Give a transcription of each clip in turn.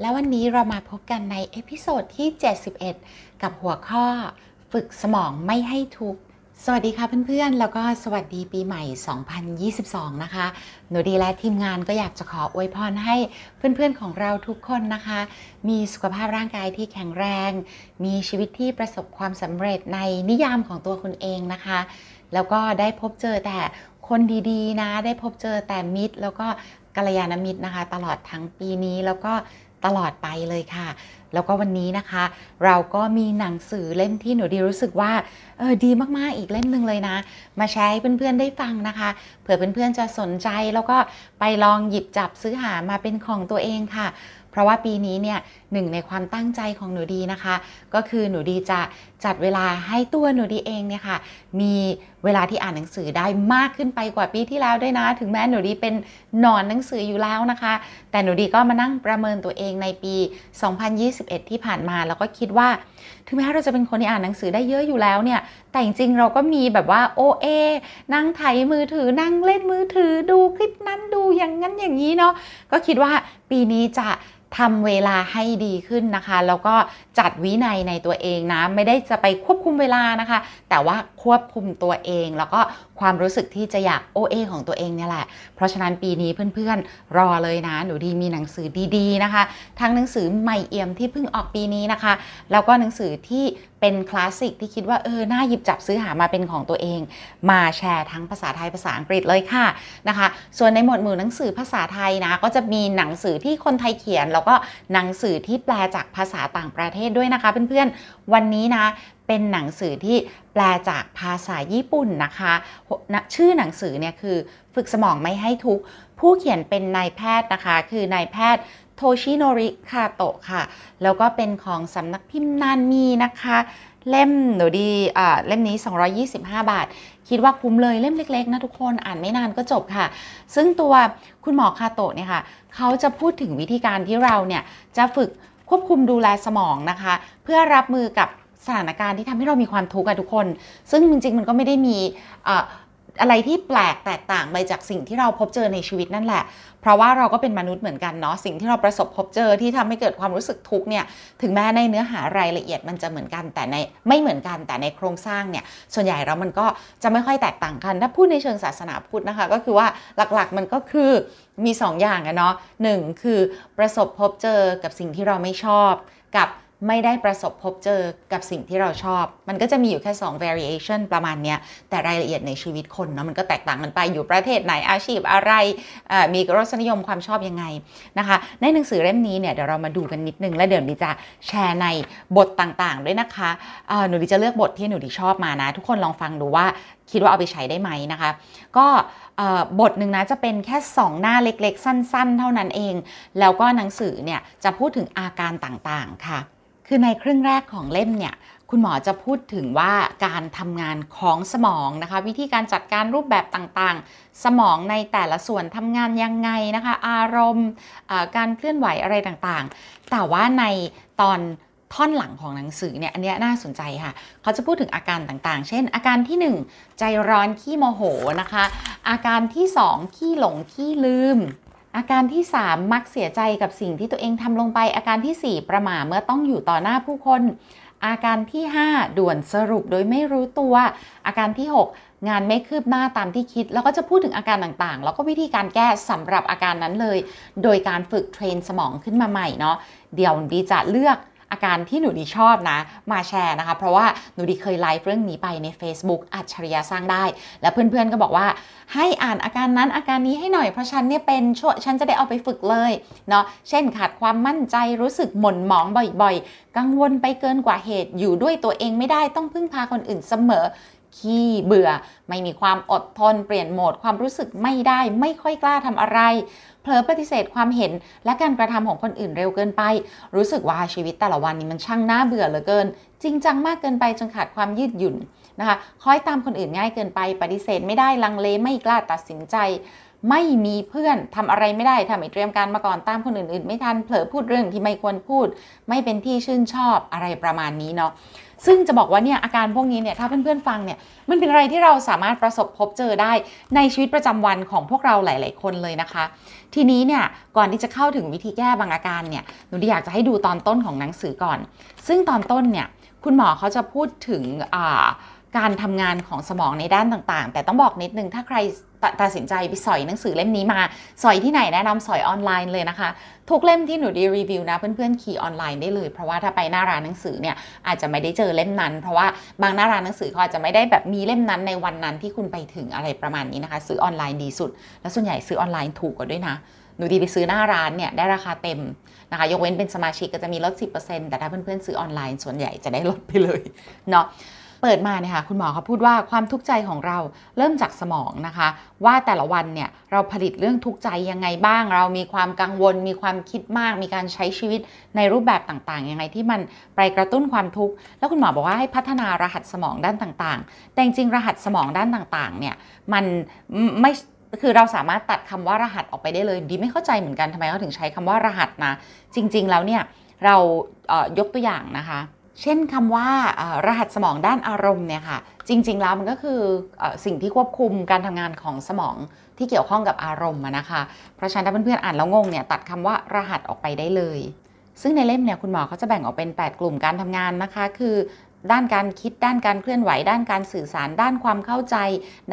และวันนี้เรามาพบกันใน episode ที่ 71 กับหัวข้อฝึกสมองไม่ให้ทุกข์ สวัสดีค่ะเพื่อนๆ แล้วก็สวัสดีปีใหม่ 2022 นะคะ หนูดีและทีมงานก็อยากจะขออวยพรให้เพื่อนๆของเราทุกคนนะคะ มีสุขภาพร่างกายที่แข็งแรง มีชีวิตที่ประสบความสำเร็จในนิยามของตัวคุณเองนะคะ แล้วก็ได้พบเจอแต่คนดีๆนะ ได้พบเจอแต่มิตร แล้วก็กัลยาณมิตรนะคะ ตลอดทั้งปีนี้แล้วก็ ตลอดไปเลยค่ะ แล้วก็วันนี้นะคะ เราก็มีหนังสือเล่มที่หนูดีรู้สึกว่าเออดีมากๆอีกเล่มหนึ่งเลยนะ มาแชร์ให้เพื่อนๆได้ฟังนะคะ เผื่อเพื่อนๆจะสนใจแล้วก็ไปลองหยิบจับซื้อหามาเป็นของตัวเองค่ะ เพราะว่าปีนี้เนี่ยหนึ่งในความตั้งใจของหนูดีนะคะ ก็คือหนูดีจะจัดเวลาให้ตัวหนูดีเองเนี่ยค่ะ มีเวลาที่อ่านหนังสือได้มากขึ้นไปกว่าปีที่แล้วด้วยนะ ถึงแม้หนูดีเป็นหนอนหนังสืออยู่แล้วนะคะ แต่หนูดีก็มานั่งประเมินตัวเองในปี 2021 ที่ผ่านมาแล้วก็คิดว่าถึงแม้เราจะเป็นคนที่อ่านหนังสือได้เยอะอยู่แล้วเนี่ย แต่จริงๆเราก็มีแบบว่าโอเอนั่งไถมือถือนั่งเล่นมือถือดูคลิปนั้นดูอย่างนั้นอย่างนี้เนาะก็คิดว่าปีนี้จะทำเวลาให้ดีขึ้นนะคะ แล้วก็จัดวินัยในตัวเองนะ ไม่ได้จะไปควบคุมเวลานะคะ แต่ว่าควบคุมตัวเอง แล้วก็ความรู้สึกที่จะอยากโอเอของตัวเองเนี่ยแหละ เพราะฉะนั้นปีนี้เพื่อนๆ รอเลยนะ หนูดีมีหนังสือดีๆนะคะ ทั้งหนังสือใหม่เอี่ยมที่เพิ่งออกปีนี้นะคะ แล้วก็หนังสือที่ เป็นคลาสสิกที่คิดว่าเออน่าหยิบจับซื้อหามาเป็นของตัวเอง มาแชร์ทั้งภาษาไทยภาษาอังกฤษเลยค่ะนะคะ ส่วนในหมวดหมู่หนังสือภาษาไทยนะก็จะมีหนังสือที่คนไทยเขียน แล้วก็หนังสือที่แปลจากภาษาต่างประเทศด้วยนะคะเพื่อนๆวันนี้นะเป็นหนังสือที่แปลจากภาษาญี่ปุ่นนะคะ ชื่อหนังสือเนี่ยคือฝึกสมองไม่ให้ทุกผู้เขียนเป็นนายแพทย์นะคะ คือนายแพทย์ โทชิโนริคาโตะค่ะ แล้วก็เป็นของสำนักพิมพ์นานมีนะคะ เล่มหนูดีอ่าเล่มนี้ 225 บาท คิดว่าคุ้มเลยเล่มเล็ก ๆ นะทุกคนอ่านไม่นานก็จบค่ะ ซึ่งตัวคุณหมอคาโตะเนี่ยค่ะ เขาจะพูดถึงวิธีการที่เราเนี่ย จะฝึกควบคุมดูแลสมองนะคะ เพื่อรับมือกับสถานการณ์ที่ทำให้เรามีความทุกข์อะทุกคน ซึ่งจริงๆ มันก็ไม่ได้มี อะไรที่แปลกแตกต่างไปจากสิ่งที่เราพบเจอในชีวิตนั่นแหละ เพราะว่าเราก็เป็นมนุษย์เหมือนกันเนาะสิ่งที่เราประสบพบเจอที่ทำให้เกิดความรู้สึกทุกข์เนี่ยถึงแม้ในเนื้อหารายละเอียดมันจะเหมือนกันแต่ในไม่เหมือนกันแต่ในโครงสร้างเนี่ยส่วนใหญ่แล้วมันก็จะไม่ค่อยแตกต่างกัน ถ้าพูดในเชิงศาสนาพุทธนะคะ ก็คือว่าหลักๆมันก็คือมี2ออย่างอะเนาะหนึ่งคือประสบพบเจอกับสิ่งที่เราไม่ชอบกับ ไม่ได้ประสบพบเจอกับสิ่งที่เราชอบ มันก็จะมีอยู่แค่ 2 variation ประมาณนี้แต่รายละเอียดในชีวิตคนเนาะมันก็แตกต่างกันไปอยู่ประเทศไหนอาชีพอะไร มีรสนิยมความชอบยังไงนะคะ ในหนังสือเล่มนี้เนี่ยเดี๋ยวเรามาดูกันนิดนึง แล้วเดี๋ยวหนูจะแชร์ในบทต่างๆ ด้วยนะคะหนูดีจะเลือกบทที่หนูดีชอบมานะ ทุกคนลองฟังดูว่าคิดว่าเอาไปใช้ได้ไหมนะคะ ก็บทหนึ่งนะจะเป็นแค่ 2 หน้าเล็กๆ สั้น ๆ เท่านั้นเอง แล้วก็หนังสือเนี่ยจะพูดถึงอาการต่างๆค่ะ คือในครึ่งแรกของเล่มเนี่ยคุณหมอจะพูดถึงว่าการทำงานของสมองนะคะ วิธีการจัดการรูปแบบต่างๆ สมองในแต่ละส่วนทำงานยังไงนะคะ อารมณ์การเคลื่อนไหวอะไรต่างๆ แต่ว่าในตอนท่อนหลังของหนังสือเนี่ยอันนี้น่าสนใจค่ะ เขาจะพูดถึงอาการต่างๆ เช่น อาการที่ 1 ใจร้อนขี้โมโหนะคะ อาการที่ 2 ขี้หลงขี้ลืม อาการที่ 3 มักเสียใจกับสิ่งที่ตัวเองทำลงไป อาการที่ 4 ประหม่าเมื่อต้องอยู่ต่อหน้าผู้คน อาการที่ 5 ด่วนสรุปโดยไม่รู้ตัว อาการที่ 6 งานไม่คืบหน้าตามที่คิด แล้วก็จะพูดถึงอาการต่างๆ แล้วก็วิธีการแก้สำหรับอาการนั้นเลย โดยการฝึกเทรนสมองขึ้นมาใหม่เนาะเดี๋ยวดีจะเลือก อาการที่หนูดีชอบนะ มาแชร์นะคะ เพราะว่าหนูดีเคยไลฟ์เรื่องนี้ไปใน Facebook อัจฉริยะสร้างได้ แล้วเพื่อนๆก็บอกว่า ให้อ่านอาการนั้นอาการนี้ให้หน่อยเพราะฉันเนี่ยเป็นช่วฉันจะได้เอาไปฝึกเลยเนาะเช่นขาดความมั่นใจรู้สึกหม่นหมองบ่อยๆ กังวลไปเกินกว่าเหตุอยู่ด้วยตัวเองไม่ได้ต้องพึ่งพาคนอื่นเสมอ ขี้เบื่อ ไม่มีความอดทนเปลี่ยนโหมด ความรู้สึกไม่ได้ ไม่ค่อยกล้าทำอะไร เผลอปฏิเสธความเห็นและการกระทำของคนอื่นเร็วเกินไป รู้สึกว่าชีวิตแต่ละวันนี้มันช่างน่าเบื่อเหลือเกิน จริงจังมากเกินไปจนขาดความยืดหยุ่นนะคะคอยตามคนอื่นง่ายเกินไป ปฏิเสธไม่ได้ลังเลไม่กล้าตัดสินใจไม่มีเพื่อนทำอะไรไม่ได้ทำไม่เตรียมการมาก่อนตามคนอื่นๆ ไม่ทันเผลอพูดเรื่องที่ไม่ควรพูด ไม่เป็นที่ชื่นชอบอะไรประมาณนี้เนาะ ซึ่งจะบอกว่าเนี่ยอาการพวกนี้เนี่ยถ้าเพื่อนๆฟังเนี่ยมันเป็นอะไรที่เราสามารถประสบพบเจอได้ในชีวิตประจำวันของพวกเราหลาย ๆ คนเลยนะคะ ทีนี้เนี่ยก่อนที่จะเข้าถึงวิธีแก้บางอาการเนี่ยหนูอยากจะให้ดูตอนต้นของหนังสือก่อน ซึ่งตอนต้นเนี่ยคุณหมอเขาจะพูดถึงอ่า การทำงานของสมองในด้านต่างๆ แต่ต้องบอกนิดนึงถ้าใครตัดสินใจไปสอยหนังสือเล่มนี้มา สอยที่ไหนแนะนำสอยออนไลน์เลยนะคะ ทุกเล่มที่หนูดีรีวิวนะเพื่อนๆ ขี่ออนไลน์ได้เลย เพราะว่าถ้าไปหน้าร้านหนังสือเนี่ยอาจจะไม่ได้เจอเล่มนั้น เพราะว่าบางหน้าร้านหนังสือเขาอาจจะไม่ได้แบบมีเล่มนั้นในวันนั้นที่คุณไปถึงอะไรประมาณนี้นะคะ ซื้อออนไลน์ดีสุด แล้วส่วนใหญ่ซื้อออนไลน์ถูกกว่าด้วยนะหนูดีไปซื้อหน้าร้านเนี่ยได้ราคาเต็มนะคะ ยกเว้นเป็นสมาชิกก็จะมีลด 10%แต่ถ้าเพื่อนๆซื้อออนไลน์ส่วนใหญ่จะได้ลดไปเลยเนาะ เปิดมาเนี่ยค่ะคุณหมอเขาพูดว่าความทุกข์ใจของเราเริ่มจากสมองนะคะ ว่าแต่ละวันเนี่ยเราผลิตเรื่องทุกข์ใจยังไงบ้าง เรามีความกังวล มีความคิดมาก มีการใช้ชีวิตในรูปแบบต่างๆยังไงที่มันไปกระตุ้นความทุกข์แล้วคุณหมอบอกว่าให้พัฒนารหัสสมองด้านต่างๆ แต่จริงรหัสสมองด้านต่างๆเนี่ยมันไม่คือเราสามารถตัดคำว่ารหัสออกไปได้เลยดีไม่เข้าใจเหมือนกันทำไมเขาถึงใช้คำว่ารหัสนะ จริง ๆ แล้วเนี่ยเราเยกตัวอย่างนะคะ เช่นคำว่ารหัสสมองด้านอารมณ์เนี่ยค่ะจริง ๆ แล้วมันก็คืออสิ่งที่ควบคุมการทำงานของสมองที่เกี่ยวข้องกับอารมณ์นะคะ เพราะฉะนั้นถ้าเพื่อนๆอ่านแล้วงงเนี่ยตัดคำว่ารหัสออกไปได้เลย ซึ่งในเล่มเนี่ยคุณหมอเขาจะแบ่งออกเป็น 8 กลุ่มการทำงานนะคะ คือ ด้านการคิดด้านการเคลื่อนไหว ด้านการสื่อสาร ด้านความเข้าใจ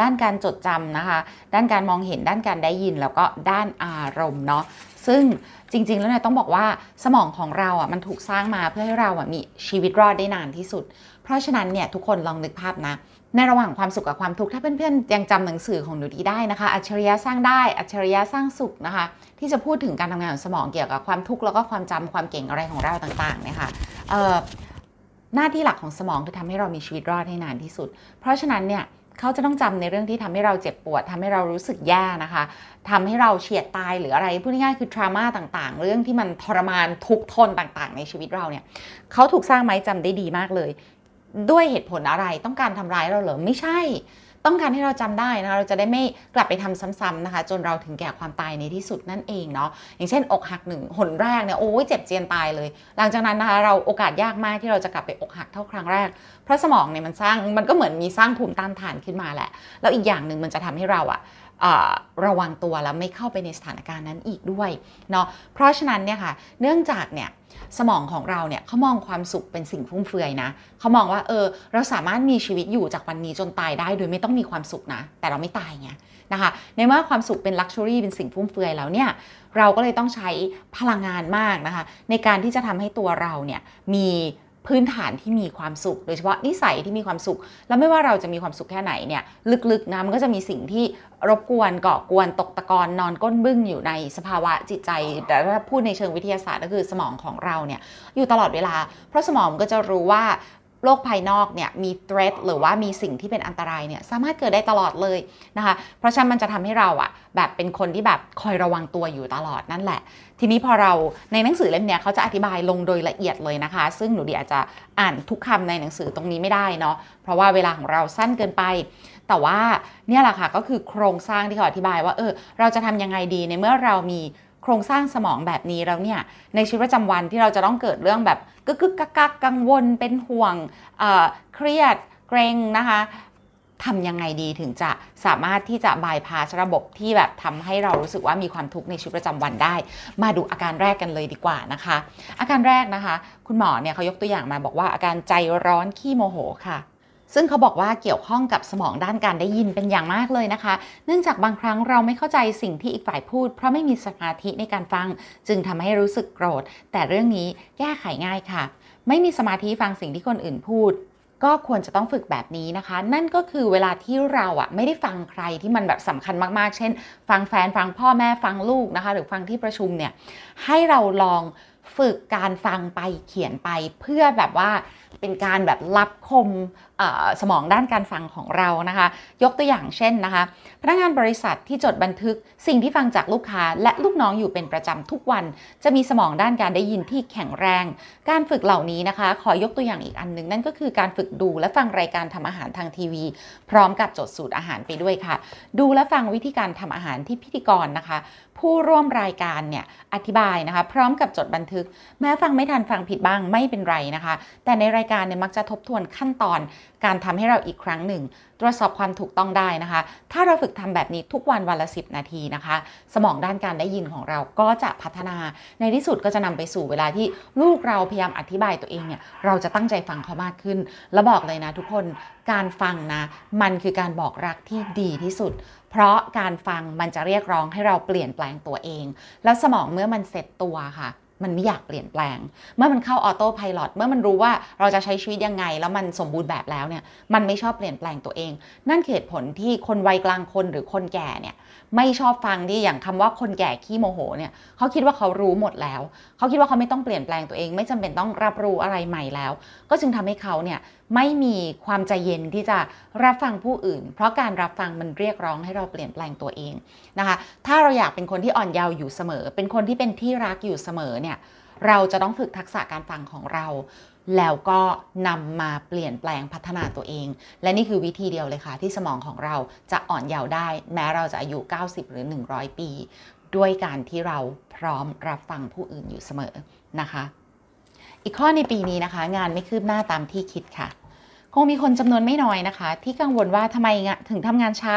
ด้านการจดจำนะคะ ด้านการมองเห็นด้านการได้ยินแล้วก็ด้านอารมณ์เนาะซึ่งจริง ๆ แล้วเนี่ยต้องบอกว่าสมองของเราอะมันถูกสร้างมาเพื่อให้เราอะมีชีวิตรอดได้นานที่สุด เพราะฉะนั้นเนี่ยทุกคนลองนึกภาพนะ ในระหว่างความสุขกับความทุกข์ถ้าเพื่อนๆยังจำหนังสือของหนูดีได้นะคะอัจฉริยะสร้างได้อัจฉริยะสร้างสุขนะคะ ที่จะพูดถึงการทำงานของสมองเกี่ยวกับความทุกข์แล้วก็ความจำความเก่งอะไรของเราต่างๆเนี่ยค่ะ หน้าที่หลักของสมองคือทำให้เรามีชีวิตรอดให้นานที่สุด เพราะฉะนั้นเนี่ยเขาจะต้องจำในเรื่องที่ทำให้เราเจ็บปวดทำให้เรารู้สึกแย่นะคะทำให้เราเฉียดตายหรืออะไรพูดง่ายๆคือทรามาต่างๆ เรื่องที่มันทรมานทุกทนต่างๆ ในชีวิตเราเนี่ยเขาถูกสร้างไม้จำได้ดีมากเลย ด้วยเหตุผลอะไรต้องการทำร้ายเราเหรอไม่ใช่ ต้องการให้เราจำได้นะคะเราจะได้ไม่กลับไปทำซ้ำๆนะคะ จนเราถึงแก่ความตายในที่สุดนั่นเองเนาะอย่างเช่น อกหักหนึ่งหนแรกเนี่ยโอ้ยเจ็บเจียนตายเลย หลังจากนั้นนะคะเราโอกาสยากมากที่เราจะกลับไปอกหักเท่าครั้งแรก เพราะสมองเนี่ยมันสร้างมันก็เหมือนมีสร้างภูมิต้านทานขึ้นมาแหละแล้วอีกอย่างหนึ่งมันจะทำให้เราอะ ระวังตัวแล้วไม่เข้าไปในสถานการณ์นั้นอีกด้วยเนาะเพราะฉะนั้นเนี่ยค่ะเนื่องจากเนี่ยสมองของเราเนี่ยเขามองความสุขเป็นสิ่งฟุ่มเฟือยนะเขามองว่าเออเราสามารถมีชีวิตอยู่จากวันนี้จนตายได้โดยไม่ต้องมีความสุขนะ แต่เราไม่ตายไงนะคะในเมื่อความสุขเป็นลักชัวรี่เป็นสิ่งฟุ่มเฟือยแล้วเนี่ยเราก็เลยต้องใช้พลังงานมากนะคะในการที่จะทำให้ตัวเราเนี่ยมี พื้นฐานที่มีความสุข โดยเฉพาะนิสัยที่มีความสุข แล้วไม่ว่าเราจะมีความสุขแค่ไหนเนี่ยลึกๆนะมันก็จะมีสิ่งที่รบกวนเกาะกวนตกตะกอนนอนก้นบึ้งอยู่ในสภาวะจิตใจ แต่ถ้าพูดในเชิงวิทยาศาสตร์ก็คือสมองของเราเนี่ยอยู่ตลอดเวลา เพราะสมองก็จะรู้ว่า โลกภายนอกเนี่ยมี threat หรือว่ามีสิ่งที่เป็นอันตรายเนี่ยสามารถเกิดได้ตลอดเลยนะคะ เพราะฉะนั้นมันจะทำให้เราอะแบบเป็นคนที่แบบคอยระวังตัวอยู่ตลอดนั่นแหละ ทีนี้พอเราในหนังสือเล่มนี้เขาจะอธิบายลงโดยละเอียดเลยนะคะ ซึ่งหนูดีอาจจะอ่านทุกคำในหนังสือตรงนี้ไม่ได้เนาะเพราะว่าเวลาของเราสั้นเกินไป แต่ว่าเนี่ยแหละค่ะก็คือโครงสร้างที่เขาอธิบายว่าเออเราจะทำยังไงดีในเมื่อเรามี โครงสร้างสมองแบบนี้แล้วเนี่ยในชีวิตประจำวันที่เราจะต้องเกิดเรื่องแบบกึกกึกกักกักกังวลเป็นห่วงเเครียดเกรงนะคะทำยังไงดีถึงจะสามารถที่จะบายพาสระบบที่แบบทำให้เรารู้สึกว่ามีความทุกข์ในชีวิตประจำวันได้ มาดูอาการแรกกันเลยดีกว่านะคะ อาการแรกนะคะ คุณหมอเนี่ยเขายกตัวอย่างมาบอกว่าอาการใจร้อนขี้โมโหค่ะ ซึ่งเขาบอกว่าเกี่ยวข้องกับสมองด้านการได้ยินเป็นอย่างมากเลยนะคะ เนื่องจากบางครั้งเราไม่เข้าใจสิ่งที่อีกฝ่ายพูด เพราะไม่มีสมาธิในการฟัง จึงทำให้รู้สึกโกรธ แต่เรื่องนี้แก้ไขง่ายค่ะ ไม่มีสมาธิฟังสิ่งที่คนอื่นพูดก็ควรจะต้องฝึกแบบนี้นะคะ นั่นก็คือเวลาที่เราอะไม่ได้ฟังใครที่มันแบบสำคัญมากๆ เช่น ฟังแฟนฟังพ่อแม่ฟังลูกนะคะ หรือฟังที่ประชุมเนี่ยให้เราลอง ฝึกการฟังไปเขียนไปเพื่อแบบว่าเป็นการแบบรับคมสมองด้านการฟังของเรานะคะ ยกตัวอย่างเช่นนะคะ พนักงานบริษัทที่จดบันทึกสิ่งที่ฟังจากลูกค้าและลูกน้องอยู่เป็นประจำทุกวัน จะมีสมองด้านการได้ยินที่แข็งแรง การฝึกเหล่านี้นะคะ ขอยกตัวอย่างอีกอันหนึ่งนั่นก็คือการฝึกดูและฟังรายการทำอาหารทางทีวี พร้อมกับจดสูตรอาหารไปด้วยค่ะ ดูและฟังวิธีการทำอาหารที่พิธีกรนะคะ ผู้ร่วมรายการเนี่ยอธิบายนะคะ พร้อมกับจดบันทึก แม้ฟังไม่ทันฟังผิดบ้างไม่เป็นไรนะคะ แต่ในรายการเนี่ยมักจะทบทวนขั้นตอนการทำให้เราอีกครั้งหนึ่ง ตรวจสอบความถูกต้องได้นะคะ ถ้าเราฝึกทำแบบนี้ทุกวันวันละ 10 นาทีนะคะ สมองด้านการได้ยินของเราก็จะพัฒนาในที่สุดก็จะนำไปสู่เวลาที่ลูกเราพยายามอธิบายตัวเองเนี่ยเราจะตั้งใจฟังเขามากขึ้น แล้วบอกเลยนะทุกคนการฟังนะมันคือการบอกรักที่ดีที่สุด เพราะการฟังมันจะเรียกร้องให้เราเปลี่ยนแปลงตัวเอง แล้วสมองเมื่อมันเสร็จตัวค่ะมันไม่อยากเปลี่ยนแปลง เมื่อมันเข้าออโต้พายロเมื่อมันรู้ว่าเราจะใช้ชีวิตยังไง แล้วมันสมบูรณ์แบบแล้วเนี่ย มันไม่ชอบเปลี่ยนแปลงตัวเอง นั่นเหตุผลที่คนวัยกลางคนหรือคนแก่เนี่ย ไม่ชอบฟังที่อย่างคำว่าคนแก่ขี้โมโหเนี่ย เขาคิดว่าเขารู้หมดแล้ว เขาคิดว่าเขาไม่ต้องเปลี่ยนแปลงตัวเอง ไม่จำเป็นต้องรับรู้อะไรใหม่แล้ว ก็จึงทำให้เขาเนี่ยไม่มีความใจเย็นที่จะรับฟังผู้อื่น เพราะการรับฟังมันเรียกร้องให้เราเปลี่ยนแปลงตัวเองนะคะ ถ้าเราอยากเป็นคนที่อ่อนเยาว์อยู่เสมอ เป็นคนที่เป็นที่รักอยู่เสมอเนี่ยเราจะต้องฝึกทักษะการฟังของเรา แล้วก็นำมาเปลี่ยนแปลงพัฒนาตัวเอง และนี่คือวิธีเดียวเลยค่ะ ที่สมองของเราจะอ่อนเยาว์ได้ แม้เราจะอายุ 90 หรือ 100 ปี ด้วยการที่เราพร้อมรับฟังผู้อื่นอยู่เสมอนะคะ อีกข้อในปีนี้นะคะ งานไม่คืบหน้าตามที่คิดค่ะ คงมีคนจำนวนไม่น้อยนะคะ ที่กังวลว่าทำไมถึงทำงานช้า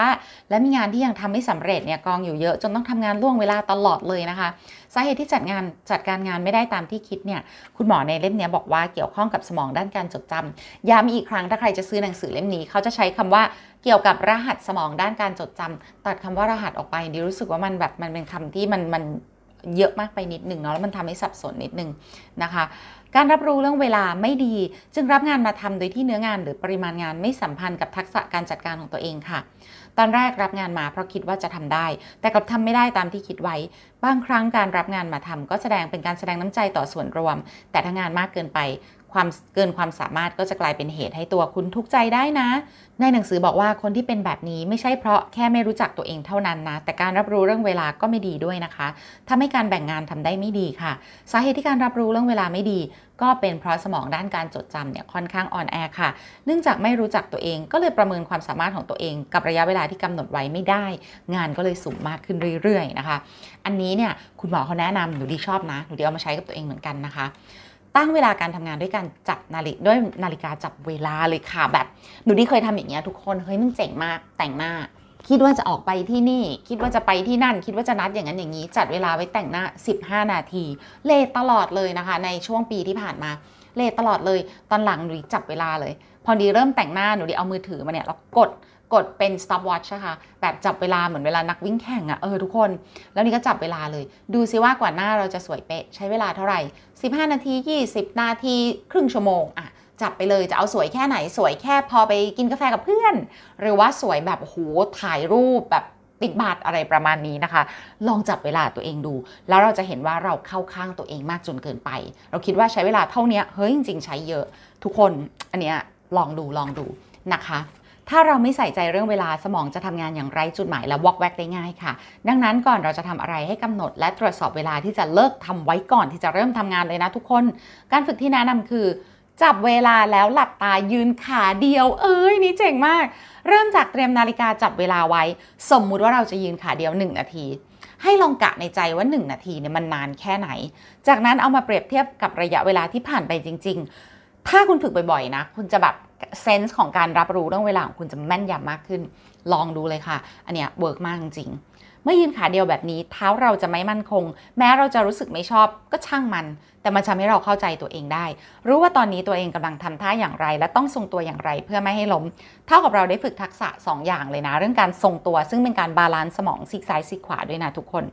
และมีงานที่ยังทำไม่สำเร็จเนี่ยกองอยู่เยอะจนต้องทำงานล่วงเวลาตลอดเลยนะคะสาเหตุที่จัดงานจัดการงานไม่ได้ตามที่คิดเนี่ยคุณหมอในเล่มนี้บอกว่าเกี่ยวข้องกับสมองด้านการจดจำย้ำอีกครั้งถ้าใครจะซื้อหนังสือเล่มนี้ เขาจะใช้คำว่าเกี่ยวกับรหัสสมองด้านการจดจำตัดคำว่ารหัสออกไปดิรู้สึกว่ามันแบบมันเป็นคำที่มันมัน เยอะมากไปนิดหนึ่งเนาะแล้วมันทำให้สับสนนิดหนึ่งนะคะ การรับรู้เรื่องเวลาไม่ดี จึงรับงานมาทำโดยที่เนื้องานหรือปริมาณงานไม่สัมพันธ์กับทักษะการจัดการของตัวเองค่ะ ตอนแรกรับงานมาเพราะคิดว่าจะทำได้ แต่กลับทำไม่ได้ตามที่คิดไว้ บางครั้งการรับงานมาทำก็แสดงเป็นการแสดงน้ำใจต่อส่วนรวม แต่ถ้างานมากเกินไป ความเกินความสามารถก็จะกลายเป็นเหตุให้ตัวคุณทุกข์ใจได้นะ ในหนังสือบอกว่าคนที่เป็นแบบนี้ไม่ใช่เพราะแค่ไม่รู้จักตัวเองเท่านั้นนะ แต่การรับรู้เรื่องเวลาก็ไม่ดีด้วยนะคะทำให้การแบ่งงานทำได้ไม่ดีค่ะ สาเหตุที่การรับรู้เรื่องเวลาไม่ดี ก็เป็นเพราะสมองด้านการจดจำเนี่ยค่อนข้างอ่อนแอค่ะ เนื่องจากไม่รู้จักตัวเองก็เลยประเมินความสามารถของตัวเอง กับระยะเวลาที่กำหนดไว้ไม่ได้ งานก็เลยสูงมากขึ้นเรื่อย ๆ นะคะ อันนี้เนี่ยคุณหมอเขาแนะนำหนูดีชอบนะหนูดีเอามาใช้กับตัวเองเหมือนกันนะคะ ตั้งเวลาการทำงานด้วยการจับนาฬิกด้วยนาฬิกาจับเวลาเลยค่ะแบบหนูที่เคยทำอย่างเงี้ยทุกคนเฮ้ยมันเจ๋งมากแต่งหน้า คิดว่าจะออกไปที่นี่ คิดว่าจะไปที่นั่น คิดว่าจะนัดอย่างนั้นอย่างนี้ จัดเวลาไว้แต่งหน้า 15 นาที เลทตลอดเลยนะคะ ในช่วงปีที่ผ่านมาเลทตลอดเลย ตอนหลังหนูจับเวลาเลย พอดีเริ่มแต่งหน้าหนูดีเอามือถือมาเนี่ยแล้วกด กดเป็น stopwatch นะคะแบบจับเวลาเหมือนเวลานักวิ่งแข่งอะเออทุกคน แล้วนี่ก็จับเวลาเลย ดูซิว่ากว่าหน้าเราจะสวยเป๊ะ ใช้เวลาเท่าไหร่ 15 นาที 20 นาทีครึ่งชั่วโมงอะจับไปเลยจะเอาสวยแค่ไหนสวยแค่พอไปกินกาแฟกับเพื่อน หรือว่าสวยแบบโหถ่ายรูปแบบติดบาทอะไรประมาณนี้นะคะ ลองจับเวลาตัวเองดู แล้วเราจะเห็นว่าเราเข้าข้างตัวเองมากจนเกินไป เราคิดว่าใช้เวลาเท่านี้เฮ้ยจริง ๆ ใช้เยอะ ทุกคนอันเนี้ยลองดูลองดูนะคะ ถ้าเราไม่ใส่ใจเรื่องเวลาสมองจะทำงานอย่างไรจุดหมายและวอกแวกได้ง่ายค่ะ ดังนั้นก่อนเราจะทำอะไรให้กำหนด และตรวจสอบเวลาที่จะเลิกทำไว้ก่อนที่จะเริ่มทำงานเลยนะทุกคน การฝึกที่แนะนำคือ จับเวลาแล้วหลับตายืนขาเดียว เอ้ยนี่เจ๋งมาก เริ่มจากเตรียมนาฬิกาจับเวลาไว้ สมมุติว่าเราจะยืนขาเดียว 1 นาทีให้ลองกะในใจว่า 1 นาทีเนี่ยมันนานแค่ไหน จากนั้นเอามาเปรียบเทียบกับระยะเวลาที่ผ่านไปจริง ๆ ถ้าคุณฝึกบ่อยๆนะ คุณจะแบบ sense ของการรับรู้เรื่องเวลาของคุณจะแม่นยำมากขึ้น ลองดูเลยค่ะ อันเนี้ย work มากจริง เมื่อยืนขาเดียวแบบนี้ เท้าเราจะไม่มั่นคง แม้เราจะรู้สึกไม่ชอบก็ช่างมัน แต่มันทำให้เราเข้าใจตัวเองได้ รู้ว่าตอนนี้ตัวเองกำลังทำท่าอย่างไร และต้องทรงตัวอย่างไรเพื่อไม่ให้ล้ม เท่ากับเราได้ฝึกทักษะ 2 อย่างเลยนะ เรื่องการทรงตัว ซึ่งเป็นการ balance สมองซีกซ้ายซีกขวาด้วยนะทุกคน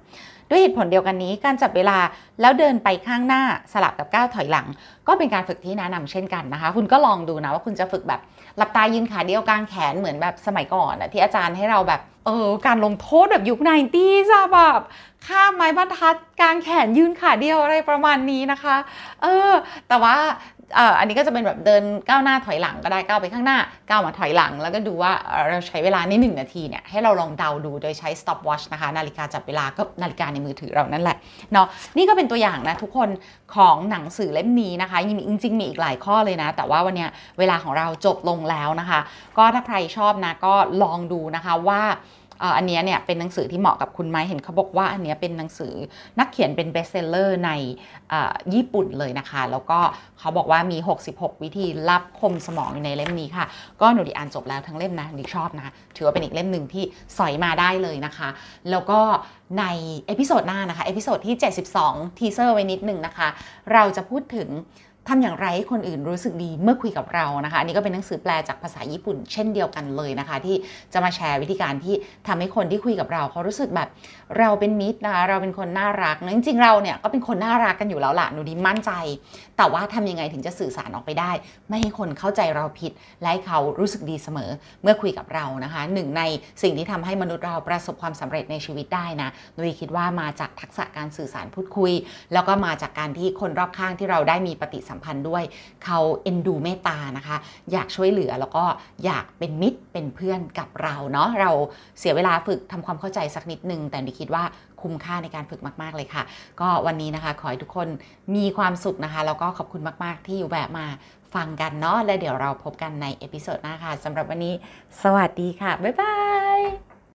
ด้วยเหตุผลเดียวกันนี้ การจับเวลาแล้วเดินไปข้างหน้าสลับกับก้าวถอยหลัง ก็เป็นการฝึกที่แนะนำเช่นกันนะคะ คุณก็ลองดูนะว่าคุณจะฝึกแบบหลับตายืนขาเดียวกางแขนเหมือนแบบสมัยก่อนอะที่อาจารย์ให้เราแบบ เออการลงโทษแบบยุค ninety จะแบบข้ามไม้บรรทัดกลางแขนยืนขาเดียวอะไรประมาณนี้นะคะ เออ แต่ว่า อ่ออันนี้ก็จะเป็นแบบเดินก้าวหน้าถอยหลังก็ได้ก้าวไปข้างหน้าก้าวมาถอยหลัง แล้วก็ดูว่าเราใช้เวลาในหนึ่งนาทีเนี่ยให้เราลองเดาดูโดยใช้ stopwatch นะคะ นาฬิกาจับเวลาก็นาฬิกาในมือถือเรานั่นแหละเนาะนี่ก็เป็นตัวอย่างนะทุกคนของหนังสือเล่มนี้นะคะยังจริงๆมีอีกหลายข้อเลยนะ แต่ว่าวันเนี้ยเวลาของเราจบลงแล้วนะคะ ก็ถ้าใครชอบนะก็ลองดูนะคะว่า อันนี้เนี่ยเป็นหนังสือที่เหมาะกับคุณไหมเห็นเขาบอกว่าอันนี้เป็นหนังสือนักเขียนเป็น bestseller ในญี่ปุ่นเลยนะคะ แล้วก็เขาบอกว่ามี 66 วิธีลับคมสมองอยู่ในเล่มนี้ค่ะ ก็หนูดีอ่านจบแล้วทั้งเล่มนะดีชอบนะ ถือว่าเป็นอีกเล่มหนึ่งที่สอยมาได้เลยนะคะ แล้วก็ใน episode หน้านะคะ episode ที่ 72 teaser ไว้นิดหนึ่งนะคะ เราจะพูดถึง ทำอย่างไรให้คนอื่นรู้สึกดีเมื่อคุยกับเรานะคะ อันนี้ก็เป็นหนังสือแปลจากภาษาญี่ปุ่น เช่นเดียวกันเลยนะคะ ที่จะมาแชร์วิธีการที่ทำให้คนที่คุยกับเราเขารู้สึกแบบเราเป็นมิตรนะคะเราเป็นคนน่ารักนะจริงๆเราเนี่ยก็เป็นคนน่ารักกันอยู่แล้วล่ะหนูดีมั่นใจแต่ว่าทำยังไงถึงจะสื่อสารออกไปได้ ไม่ให้คนเข้าใจเราผิด และให้เขารู้สึกดีเสมอเมื่อคุยกับเรานะคะหนึ่งในสิ่งที่ทำให้มนุษย์เราประสบความสำเร็จในชีวิตได้นะนูดีคิดว่ามาจากทักษะการสื่อสารพูดคุย แล้วก็มาจากการที่คนรอบข้างที่เราได้มีปฏิสัมพันธ์ด้วย เขาเอ็นดูเมตตานะคะ อยากช่วยเหลือแล้วก็อยากเป็นมิตรเป็นเพื่อนกับเราเนาะเราเสียเวลาฝึกทำความเข้าใจสักนิดนึงแต่ดีคิดว่าคุ้มค่าในการฝึกมาก ๆ เลยค่ะ ก็วันนี้นะคะ ขอให้ทุกคนมีความสุขนะคะ แล้วก็ขอบคุณมาก ๆ ที่อยู่แบบมาฟังกันเนาะ และเดี๋ยวเราพบกันใน episode หน้าค่ะสำหรับวันนี้ สวัสดีค่ะ bye bye